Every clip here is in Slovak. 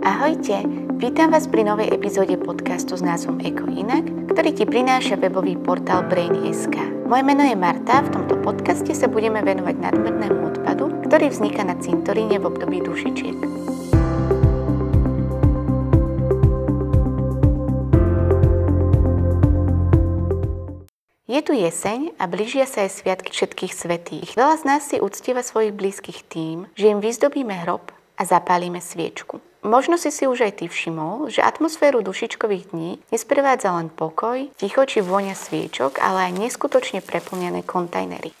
Ahojte, vítam vás pri novej epizóde podcastu s názvom Eko Inak, ktorý ti prináša webový portál Brain.sk. Moje meno je Marta, v tomto podcaste sa budeme venovať nadmernému odpadu, ktorý vzniká na cintoríne v období dušičiek. Je tu jeseň a blížia sa aj sviatky všetkých svetých. Veľa z nás si uctieva svojich blízkych tým, že im vyzdobíme hrob a zapálime sviečku. Možno si si už aj ty všimol, že atmosféru dušičkových dní nesprevádza len pokoj, ticho či vôňa sviečok, ale aj neskutočne preplnené kontajnery.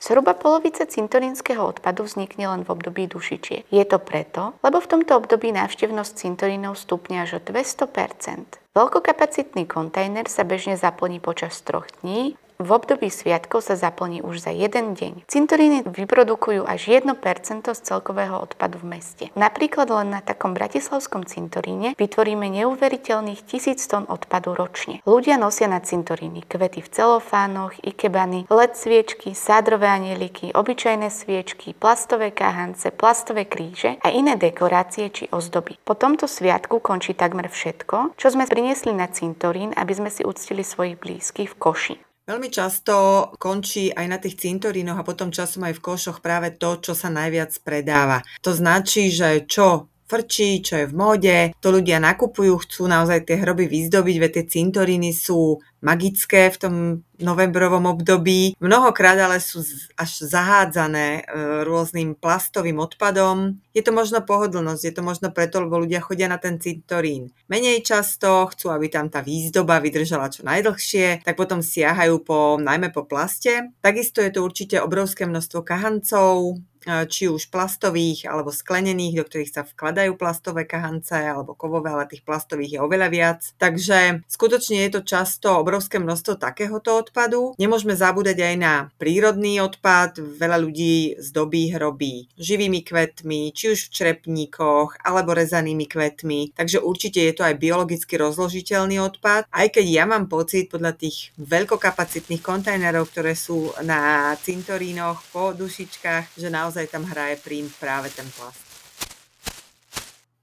Zhruba polovica cintorínskeho odpadu vznikne len v období dušičie. Je to preto, lebo v tomto období návštevnosť cintorínov stupne až o 200%. Veľkokapacitný kontajner sa bežne zaplní počas troch dní v období sviatkov sa zaplní už za jeden deň. Cintoríny vyprodukujú až 1% z celkového odpadu v meste. Napríklad len na takom bratislavskom cintoríne vytvoríme neuveriteľných tisíc tón odpadu ročne. Ľudia nosia na cintoríny kvety v celofánoch, ikebany, led sviečky, sádrové anieliky, obyčajné sviečky, plastové káhance, plastové kríže a iné dekorácie či ozdoby. Po tomto sviatku končí takmer všetko, čo sme priniesli na cintorín, aby sme si uctili svojich blízkych v koši. Veľmi často končí aj na tých cintorínoch a potom časom aj v košoch práve to, čo sa najviac predáva. To značí, že čo frčí, čo je v móde, to ľudia nakupujú, chcú naozaj tie hroby vyzdobiť, veď tie cintoríny sú magické v tom novembrovom období. Mnohokrát ale sú až zahádzané e, rôznym plastovým odpadom. Je to možno pohodlnosť, je to možno preto, lebo ľudia chodia na ten cintorín menej často, chcú, aby tam tá výzdoba vydržala čo najdlhšie, tak potom siahajú po, najmä po plaste. Takisto je to určite obrovské množstvo kahancov, či už plastových alebo sklenených, do ktorých sa vkladajú plastové kahance alebo kovové, ale tých plastových je oveľa viac. Takže skutočne je to často obrovské množstvo takéhoto odpadu. Nemôžeme zabúdať aj na prírodný odpad. Veľa ľudí zdobí hroby živými kvetmi, či už v črepníkoch alebo rezanými kvetmi. Takže určite je to aj biologicky rozložiteľný odpad. Aj keď ja mám pocit podľa tých veľkokapacitných kontajnerov, ktoré sú na cintorínoch po dušičkách, že naozaj naozaj tam hraje prím práve ten plast.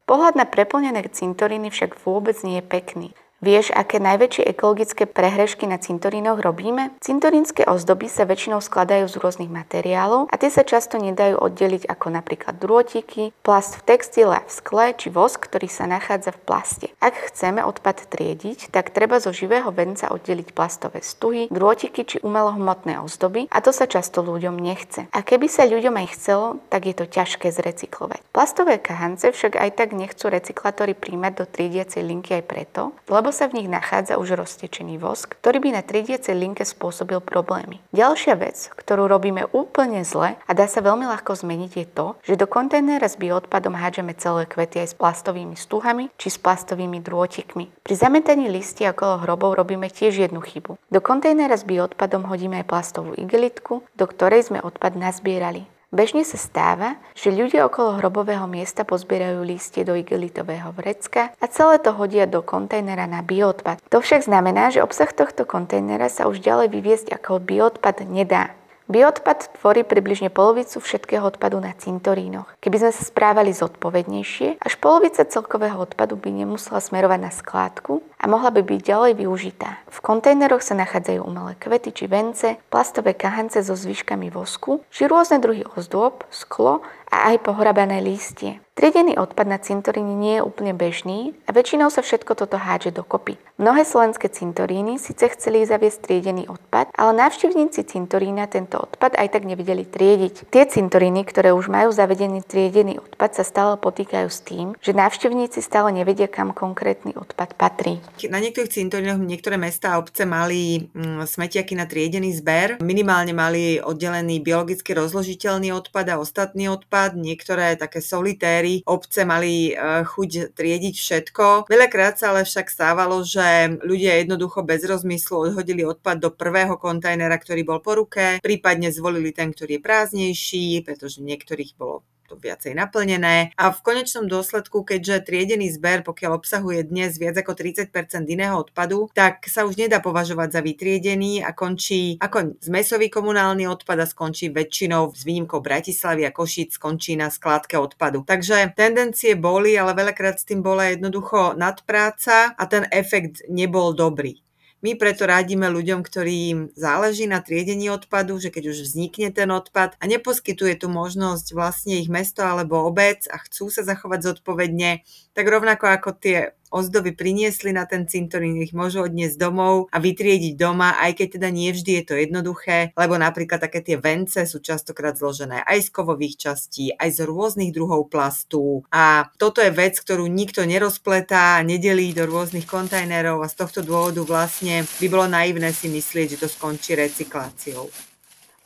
Pohľad na preplnené cintoríny však vôbec nie je pekný. Vieš, aké najväčšie ekologické prehrešky na cintorínoch robíme? Cintorínske ozdoby sa väčšinou skladajú z rôznych materiálov a tie sa často nedajú oddeliť ako napríklad drôtiky, plast v textile v skle či vosk, ktorý sa nachádza v plaste. Ak chceme odpad triediť, tak treba zo živého venca oddeliť plastové stuhy, drôtiky či umelohmotné ozdoby a to sa často ľuďom nechce. A keby sa ľuďom aj chcelo, tak je to ťažké zrecyklovať. Plastové kahance však aj tak nechcú recyklátory príjmať do triediacej linky aj preto, lebo lebo sa v nich nachádza už roztečený vosk, ktorý by na triediacej linke spôsobil problémy. Ďalšia vec, ktorú robíme úplne zle a dá sa veľmi ľahko zmeniť je to, že do kontajnera s bioodpadom hádžeme celé kvety aj s plastovými stuhami či s plastovými drôtikmi. Pri zametaní listia okolo hrobov robíme tiež jednu chybu. Do kontajnera s bioodpadom hodíme aj plastovú igelitku, do ktorej sme odpad nazbierali. Bežne sa stáva, že ľudia okolo hrobového miesta pozbierajú lístie do igelitového vrecka a celé to hodia do kontajnera na bioodpad. To však znamená, že obsah tohto kontajnera sa už ďalej vyviezť ako bioodpad nedá. Bioodpad tvorí približne polovicu všetkého odpadu na cintorínoch. Keby sme sa správali zodpovednejšie, až polovica celkového odpadu by nemusela smerovať na skládku a mohla by byť ďalej využitá. V kontajneroch sa nachádzajú umelé kvety či vence, plastové kahance so zvyškami vosku, či rôzne druhy ozdôb, sklo a aj pohrabané lístie. Triedený odpad na cintoríne nie je úplne bežný a väčšinou sa všetko toto hádže dokopy. Mnohé slovenské cintoríny síce chceli zaviesť triedený odpad, ale návštevníci cintorína tento odpad aj tak nevideli triediť. Tie cintoríny, ktoré už majú zavedený triedený odpad, sa stále potýkajú s tým, že návštevníci stále nevedia, kam konkrétny odpad patrí. Na niektorých cintorínoch niektoré mesta a obce mali mm, smetiaky na triedený zber, minimálne mali oddelený biologicky rozložiteľný odpad a ostatný odpad, niektoré také solitéry obce mali e, chuť triediť všetko. Veľakrát sa ale však stávalo, že ľudia jednoducho bez rozmyslu odhodili odpad do prvého kontajnera, ktorý bol po ruke, prípadne zvolili ten, ktorý je prázdnejší, pretože niektorých bolo to viacej naplnené a v konečnom dôsledku, keďže triedený zber, pokiaľ obsahuje dnes viac ako 30% iného odpadu, tak sa už nedá považovať za vytriedený a končí ako zmesový komunálny odpad a skončí väčšinou s výnimkou Bratislavy a Košíc skončí na skládke odpadu. Takže tendencie boli, ale veľakrát s tým bola jednoducho nadpráca a ten efekt nebol dobrý. My preto radíme ľuďom, ktorým záleží na triedení odpadu, že keď už vznikne ten odpad a neposkytuje tu možnosť vlastne ich mesto alebo obec a chcú sa zachovať zodpovedne, tak rovnako ako tie ozdoby priniesli na ten cintorín, ich môžu odniesť domov a vytriediť doma, aj keď teda nie vždy je to jednoduché, lebo napríklad také tie vence sú častokrát zložené aj z kovových častí, aj z rôznych druhov plastu a toto je vec, ktorú nikto nerozpletá, nedelí do rôznych kontajnerov a z tohto dôvodu vlastne by bolo naivné si myslieť, že to skončí recykláciou.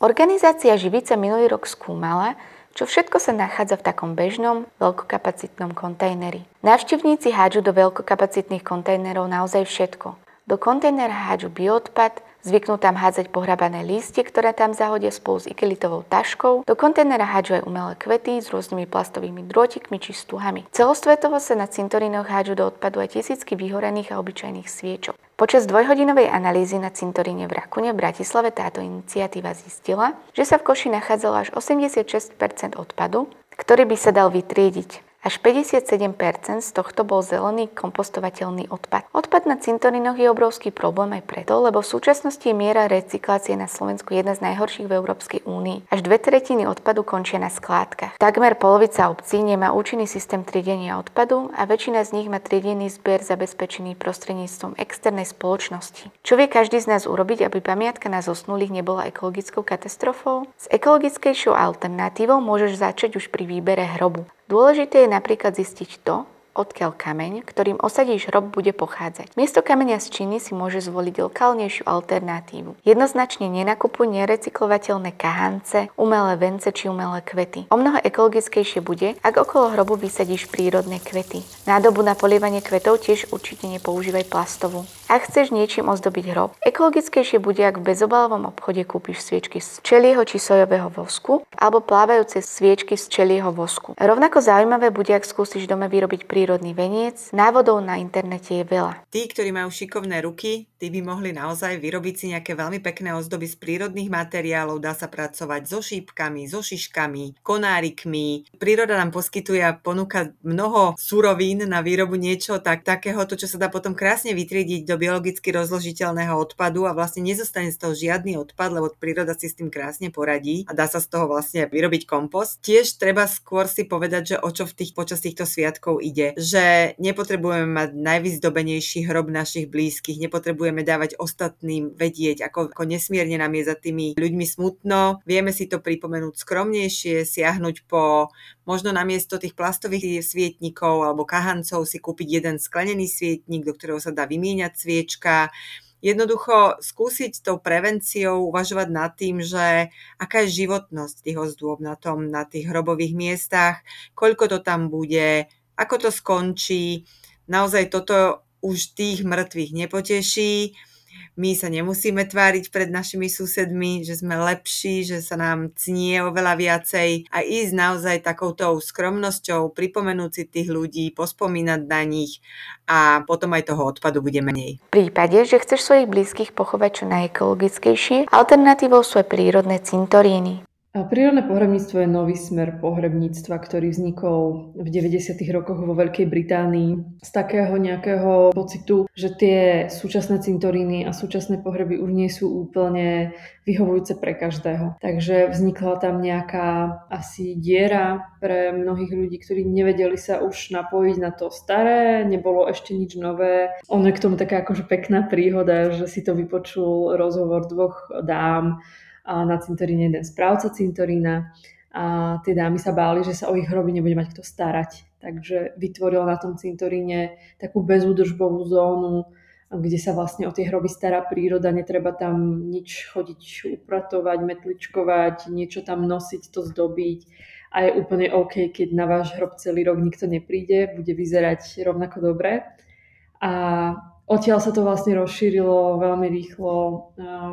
Organizácia Živice minulý rok skúmala, čo všetko sa nachádza v takom bežnom, veľkokapacitnom kontajneri. Návštevníci hádžu do veľkokapacitných kontajnerov naozaj všetko. Do kontajnera hádžu bioodpad, Zvyknú tam hádzať pohrabané lístie, ktoré tam zahodia spolu s ikelitovou taškou. Do kontajnera hádžu aj umelé kvety s rôznymi plastovými drôtikmi či stuhami. Celosvetovo sa na cintorínoch hádžu do odpadu aj tisícky vyhorených a obyčajných sviečok. Počas dvojhodinovej analýzy na cintoríne v Rakune v Bratislave táto iniciatíva zistila, že sa v koši nachádzalo až 86% odpadu, ktorý by sa dal vytriediť. Až 57% z tohto bol zelený kompostovateľný odpad. Odpad na cintorinoch je obrovský problém aj preto, lebo v súčasnosti je miera recyklácie na Slovensku jedna z najhorších v Európskej únii. Až dve tretiny odpadu končia na skládkach. Takmer polovica obcí nemá účinný systém triedenia odpadu a väčšina z nich má triedený zber zabezpečený prostredníctvom externej spoločnosti. Čo vie každý z nás urobiť, aby pamiatka na zosnulých nebola ekologickou katastrofou? S ekologickejšou alternatívou môžeš začať už pri výbere hrobu. Dôležité je napríklad zistiť to, odkiaľ kameň, ktorým osadíš hrob, bude pochádzať. Miesto kameňa z Číny si môže zvoliť lokálnejšiu alternatívu. Jednoznačne nenakupuj nerecyklovateľné kahance, umelé vence či umelé kvety. O mnoho ekologickejšie bude, ak okolo hrobu vysadíš prírodné kvety. Nádobu na polievanie kvetov tiež určite nepoužívaj plastovú. Ak chceš niečím ozdobiť hrob, ekologickejšie bude, ak v bezobalovom obchode kúpiš sviečky z čelieho či sojového vosku alebo plávajúce sviečky z čelieho vosku. Rovnako zaujímavé bude, ak skúsiš doma vyrobiť prírodný veniec. Návodov na internete je veľa. Tí, ktorí majú šikovné ruky, tí by mohli naozaj vyrobiť si nejaké veľmi pekné ozdoby z prírodných materiálov. Dá sa pracovať so šípkami, so šiškami, konárikmi. Príroda nám poskytuje a ponúka mnoho surovín na výrobu niečo tak, takéhoto, čo sa dá potom krásne vytriediť do biologicky rozložiteľného odpadu a vlastne nezostane z toho žiadny odpad, lebo príroda si s tým krásne poradí a dá sa z toho vlastne vyrobiť kompost. Tiež treba skôr si povedať, že o čo v tých, počas týchto sviatkov ide. Že nepotrebujeme mať najvyzdobenejší hrob našich blízkych, nepotrebujeme dávať ostatným vedieť, ako, ako nesmierne nám je za tými ľuďmi smutno. Vieme si to pripomenúť skromnejšie, siahnuť po možno namiesto tých plastových svietnikov alebo kahancov si kúpiť jeden sklenený svietnik, do ktorého sa dá vymieňať sviečka, jednoducho skúsiť tou prevenciou uvažovať nad tým, že aká je životnosť tých ozdôb na, tom, na tých hrobových miestach, koľko to tam bude, ako to skončí. Naozaj toto už tých mŕtvych nepoteší my sa nemusíme tváriť pred našimi susedmi, že sme lepší, že sa nám cnie oveľa viacej a ísť naozaj takouto skromnosťou, pripomenúť si tých ľudí, pospomínať na nich a potom aj toho odpadu bude menej. V prípade, že chceš svojich blízkych pochovať čo najekologickejšie, alternatívou sú aj prírodné cintoríny. Prírodné pohrebníctvo je nový smer pohrebníctva, ktorý vznikol v 90. rokoch vo Veľkej Británii z takého nejakého pocitu, že tie súčasné cintoríny a súčasné pohreby už nie sú úplne vyhovujúce pre každého. Takže vznikla tam nejaká asi diera pre mnohých ľudí, ktorí nevedeli sa už napojiť na to staré, nebolo ešte nič nové. Ono je k tomu taká akože pekná príhoda, že si to vypočul rozhovor dvoch dám, na cintoríne jeden správca cintorína a tie dámy sa báli, že sa o ich hroby nebude mať kto starať. Takže vytvoril na tom cintoríne takú bezúdržbovú zónu, kde sa vlastne o tie hroby stará príroda, netreba tam nič chodiť upratovať, metličkovať, niečo tam nosiť, to zdobiť a je úplne OK, keď na váš hrob celý rok nikto nepríde, bude vyzerať rovnako dobre. A Odtiaľ sa to vlastne rozšírilo veľmi rýchlo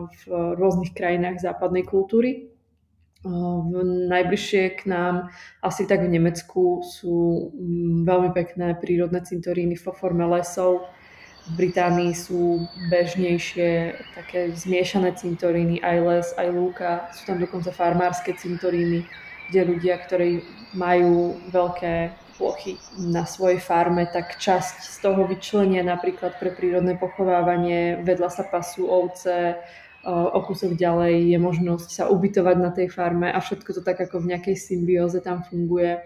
v rôznych krajinách západnej kultúry. v najbližšie k nám, asi tak v Nemecku, sú mm, veľmi pekné prírodné cintoríny vo forme lesov. V Británii sú bežnejšie také zmiešané cintoríny, aj les, aj lúka. Sú tam dokonca farmárske cintoríny, kde ľudia, ktorí majú veľké plochy na svojej farme, tak časť z toho vyčlenia napríklad pre prírodné pochovávanie, vedľa sa pasú ovce, o kúsok ďalej je možnosť sa ubytovať na tej farme a všetko to tak ako v nejakej symbióze tam funguje.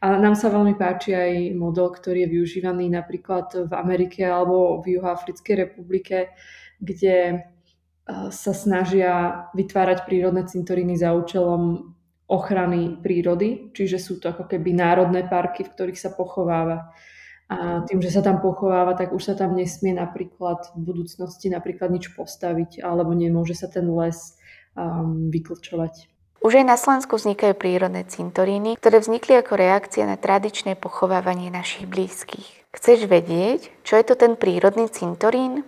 A nám sa veľmi páči aj model, ktorý je využívaný napríklad v Amerike alebo v Juhoafrickej republike, kde sa snažia vytvárať prírodné cintoríny za účelom ochrany prírody, čiže sú to ako keby národné parky, v ktorých sa pochováva. A tým, že sa tam pochováva, tak už sa tam nesmie napríklad v budúcnosti napríklad nič postaviť, alebo nemôže sa ten les um, vyklčovať. Už aj na Slovensku vznikajú prírodné cintoríny, ktoré vznikli ako reakcia na tradičné pochovávanie našich blízkych. Chceš vedieť, čo je to ten prírodný cintorín?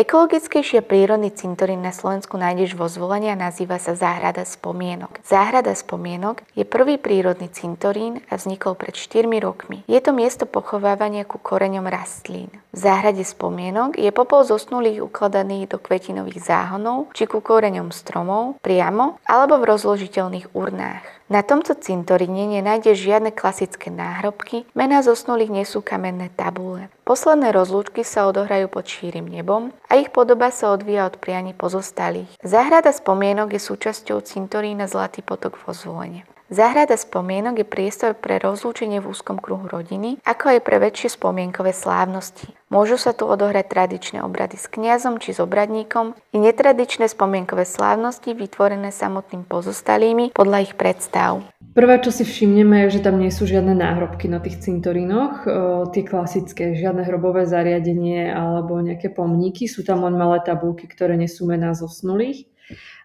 Ekologickejší a prírodný cintorín na Slovensku nájdeš vo zvolení a nazýva sa Záhrada spomienok. Záhrada spomienok je prvý prírodný cintorín a vznikol pred 4 rokmi. Je to miesto pochovávania ku koreňom rastlín. V záhrade spomienok je popol zosnulých ukladaných do kvetinových záhonov či ku koreňom stromov priamo alebo v rozložiteľných urnách. Na tomto cintoríne nenájdeš žiadne klasické náhrobky, mená zosnulých nie sú kamenné tabule. Posledné rozlúčky sa odohrajú pod šírim nebom a ich podoba sa odvíja od prianí pozostalých. Záhrada spomienok je súčasťou cintorína Zlatý potok vo zvolenie. Záhrada spomienok je priestor pre rozlúčenie v úzkom kruhu rodiny, ako aj pre väčšie spomienkové slávnosti. Môžu sa tu odohrať tradičné obrady s kňazom či s obradníkom i netradičné spomienkové slávnosti vytvorené samotným pozostalými podľa ich predstav. Prvé, čo si všimneme, je, že tam nie sú žiadne náhrobky na tých cintorínoch, tie klasické, žiadne hrobové zariadenie alebo nejaké pomníky, sú tam len malé tabulky, ktoré nesú mená zosnulých.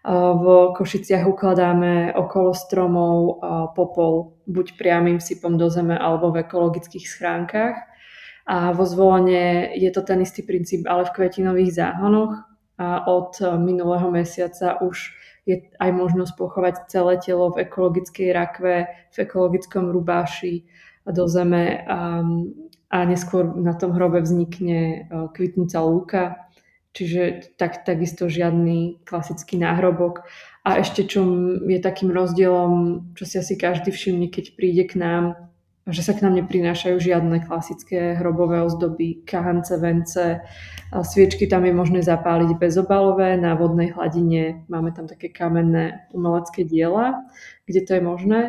V Košiciach ukladáme okolo stromov popol buď priamým sypom do zeme alebo v ekologických schránkach. A vo zvolenie je to ten istý princíp, ale v kvetinových záhonoch. A od minulého mesiaca už je aj možnosť pochovať celé telo v ekologickej rakve, v ekologickom rubáši do zeme a, a neskôr na tom hrobe vznikne kvitnúca lúka Čiže tak, takisto žiadny klasický náhrobok. A ešte čo je takým rozdielom, čo si asi každý všimne, keď príde k nám, že sa k nám neprinášajú žiadne klasické hrobové ozdoby, kahance, vence. Sviečky tam je možné zapáliť bezobalové na vodnej hladine. Máme tam také kamenné umelecké diela, kde to je možné.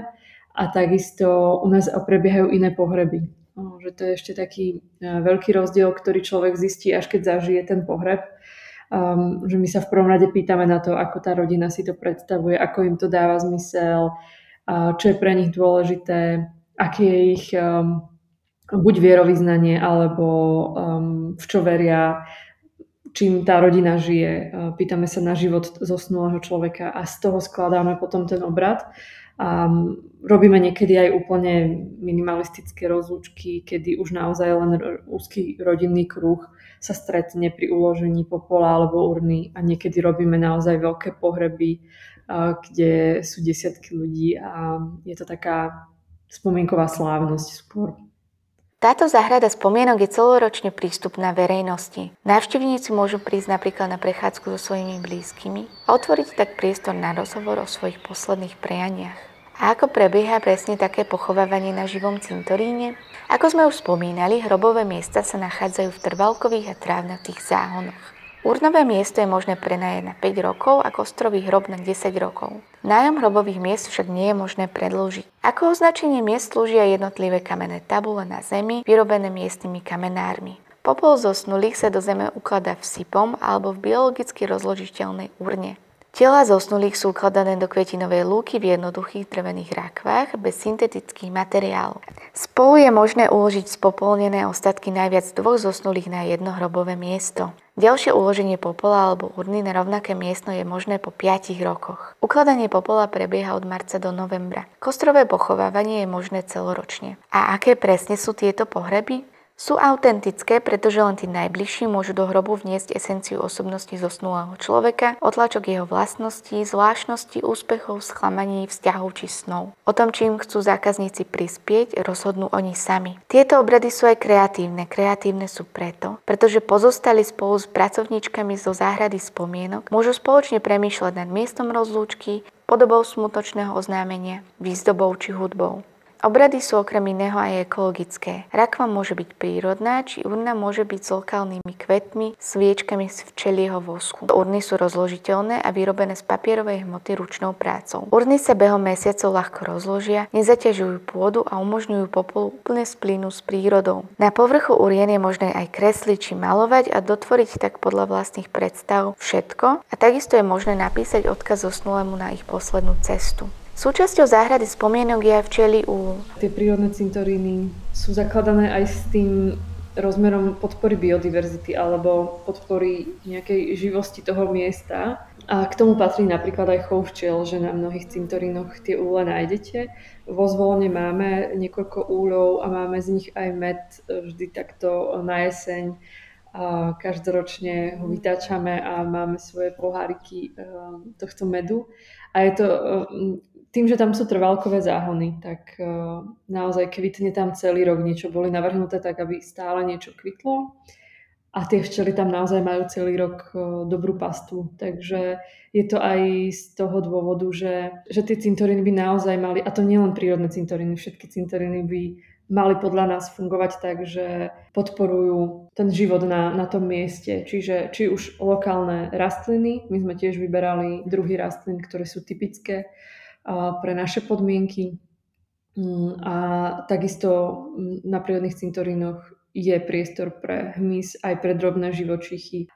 A takisto u nás prebiehajú iné pohreby že to je ešte taký e, veľký rozdiel, ktorý človek zistí, až keď zažije ten pohreb. Um, že my sa v prvom rade pýtame na to, ako tá rodina si to predstavuje, ako im to dáva zmysel, uh, čo je pre nich dôležité, aké je ich um, buď vierovýznanie, alebo um, v čo veria, čím tá rodina žije. Uh, pýtame sa na život zosnulého človeka a z toho skladáme potom ten obrad. A robíme niekedy aj úplne minimalistické rozlúčky, kedy už naozaj len úzky rodinný kruh sa stretne pri uložení popola alebo urny a niekedy robíme naozaj veľké pohreby, kde sú desiatky ľudí a je to taká spomienková slávnosť skôr. Táto záhrada spomienok je celoročne prístupná verejnosti. Návštevníci môžu prísť napríklad na prechádzku so svojimi blízkymi a otvoriť tak priestor na rozhovor o svojich posledných prejaniach. A ako prebieha presne také pochovávanie na živom cintoríne? Ako sme už spomínali, hrobové miesta sa nachádzajú v trvalkových a trávnatých záhonoch. Urnové miesto je možné prenajať na 5 rokov a kostrový hrob na 10 rokov. Nájom hrobových miest však nie je možné predlžiť. Ako označenie miest slúžia jednotlivé kamenné tabule na zemi, vyrobené miestnymi kamenármi. Popol zosnulých sa do zeme ukladá v sypom alebo v biologicky rozložiteľnej urne. Tela zosnulých sú ukladané do kvetinovej lúky v jednoduchých drevených rakvách bez syntetických materiálov. Spolu je možné uložiť spopolnené ostatky najviac dvoch zosnulých na jedno hrobové miesto. Ďalšie uloženie popola alebo urny na rovnaké miesto je možné po 5 rokoch. Ukladanie popola prebieha od marca do novembra. Kostrové pochovávanie je možné celoročne. A aké presne sú tieto pohreby? Sú autentické, pretože len tí najbližší môžu do hrobu vniesť esenciu osobnosti zosnulého človeka, otlačok jeho vlastností, zvláštnosti, úspechov, sklamaní, vzťahov či snov. O tom, či im chcú zákazníci prispieť, rozhodnú oni sami. Tieto obrady sú aj kreatívne. Kreatívne sú preto, pretože pozostali spolu s pracovníčkami zo záhrady spomienok, môžu spoločne premýšľať nad miestom rozlúčky, podobou smutočného oznámenia, výzdobou či hudbou. Obrady sú okrem iného aj ekologické. Rakva môže byť prírodná, či urna môže byť s lokálnymi kvetmi, sviečkami z včelieho vosku. Urny sú rozložiteľné a vyrobené z papierovej hmoty ručnou prácou. Urny sa behom mesiacov ľahko rozložia, nezaťažujú pôdu a umožňujú popolu úplne splínu s prírodou. Na povrchu urien je možné aj kresliť či malovať a dotvoriť tak podľa vlastných predstav všetko a takisto je možné napísať odkaz zosnulému na ich poslednú cestu. Súčasťou záhrady spomienok je aj včeli úl. Tie prírodné cintoríny sú zakladané aj s tým rozmerom podpory biodiverzity alebo podpory nejakej živosti toho miesta. A k tomu patrí napríklad aj chov včiel, že na mnohých cintorínoch tie úle nájdete. Vo zvolne máme niekoľko úľov a máme z nich aj med vždy takto na jeseň. A každoročne ho vytáčame a máme svoje poháriky eh, tohto medu. A je to eh, tým, že tam sú trvalkové záhony, tak uh, naozaj kvitne tam celý rok. Niečo boli navrhnuté tak, aby stále niečo kvitlo. A tie včely tam naozaj majú celý rok uh, dobrú pastu. Takže je to aj z toho dôvodu, že, že tie cintoriny by naozaj mali, a to nie len prírodné cintoriny, všetky cintoriny by mali podľa nás fungovať tak, že podporujú ten život na, na tom mieste. Čiže či už lokálne rastliny, my sme tiež vyberali druhy rastlín, ktoré sú typické pre naše podmienky. Mm, a takisto mm, na prírodných cintorínoch je priestor pre hmyz aj pre drobné živočichy.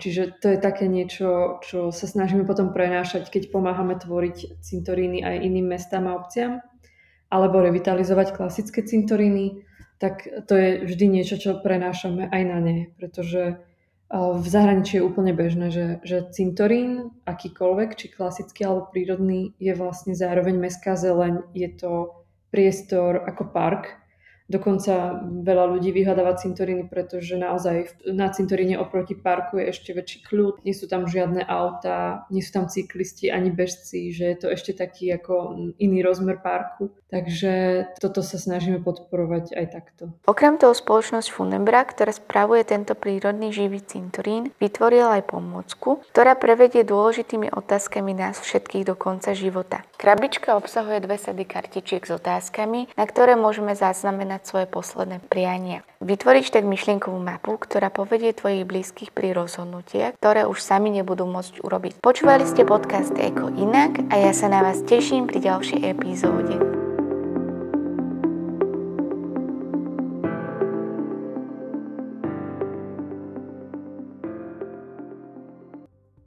Čiže to je také niečo, čo sa snažíme potom prenášať, keď pomáhame tvoriť cintoríny aj iným mestám a obciam, alebo revitalizovať klasické cintoríny, tak to je vždy niečo, čo prenášame aj na ne, pretože v zahraničí je úplne bežné, že, že cintorín, akýkoľvek, či klasický alebo prírodný, je vlastne zároveň mestská zeleň. Je to priestor ako park, Dokonca veľa ľudí vyhľadáva cintoríny, pretože naozaj na cintoríne oproti parku je ešte väčší kľud. Nie sú tam žiadne autá, nie sú tam cyklisti ani bežci, že je to ešte taký ako iný rozmer parku. Takže toto sa snažíme podporovať aj takto. Okrem toho spoločnosť Funembra, ktorá spravuje tento prírodný živý cintorín, vytvorila aj pomôcku, ktorá prevedie dôležitými otázkami nás všetkých do konca života. Krabička obsahuje dve sady kartičiek s otázkami, na ktoré môžeme zaznamenať zaznamenať svoje posledné priania. Vytvoriť tak myšlienkovú mapu, ktorá povedie tvojich blízkych pri rozhodnutiach, ktoré už sami nebudú môcť urobiť. Počúvali ste podcast Eko inak a ja sa na vás teším pri ďalšej epizóde.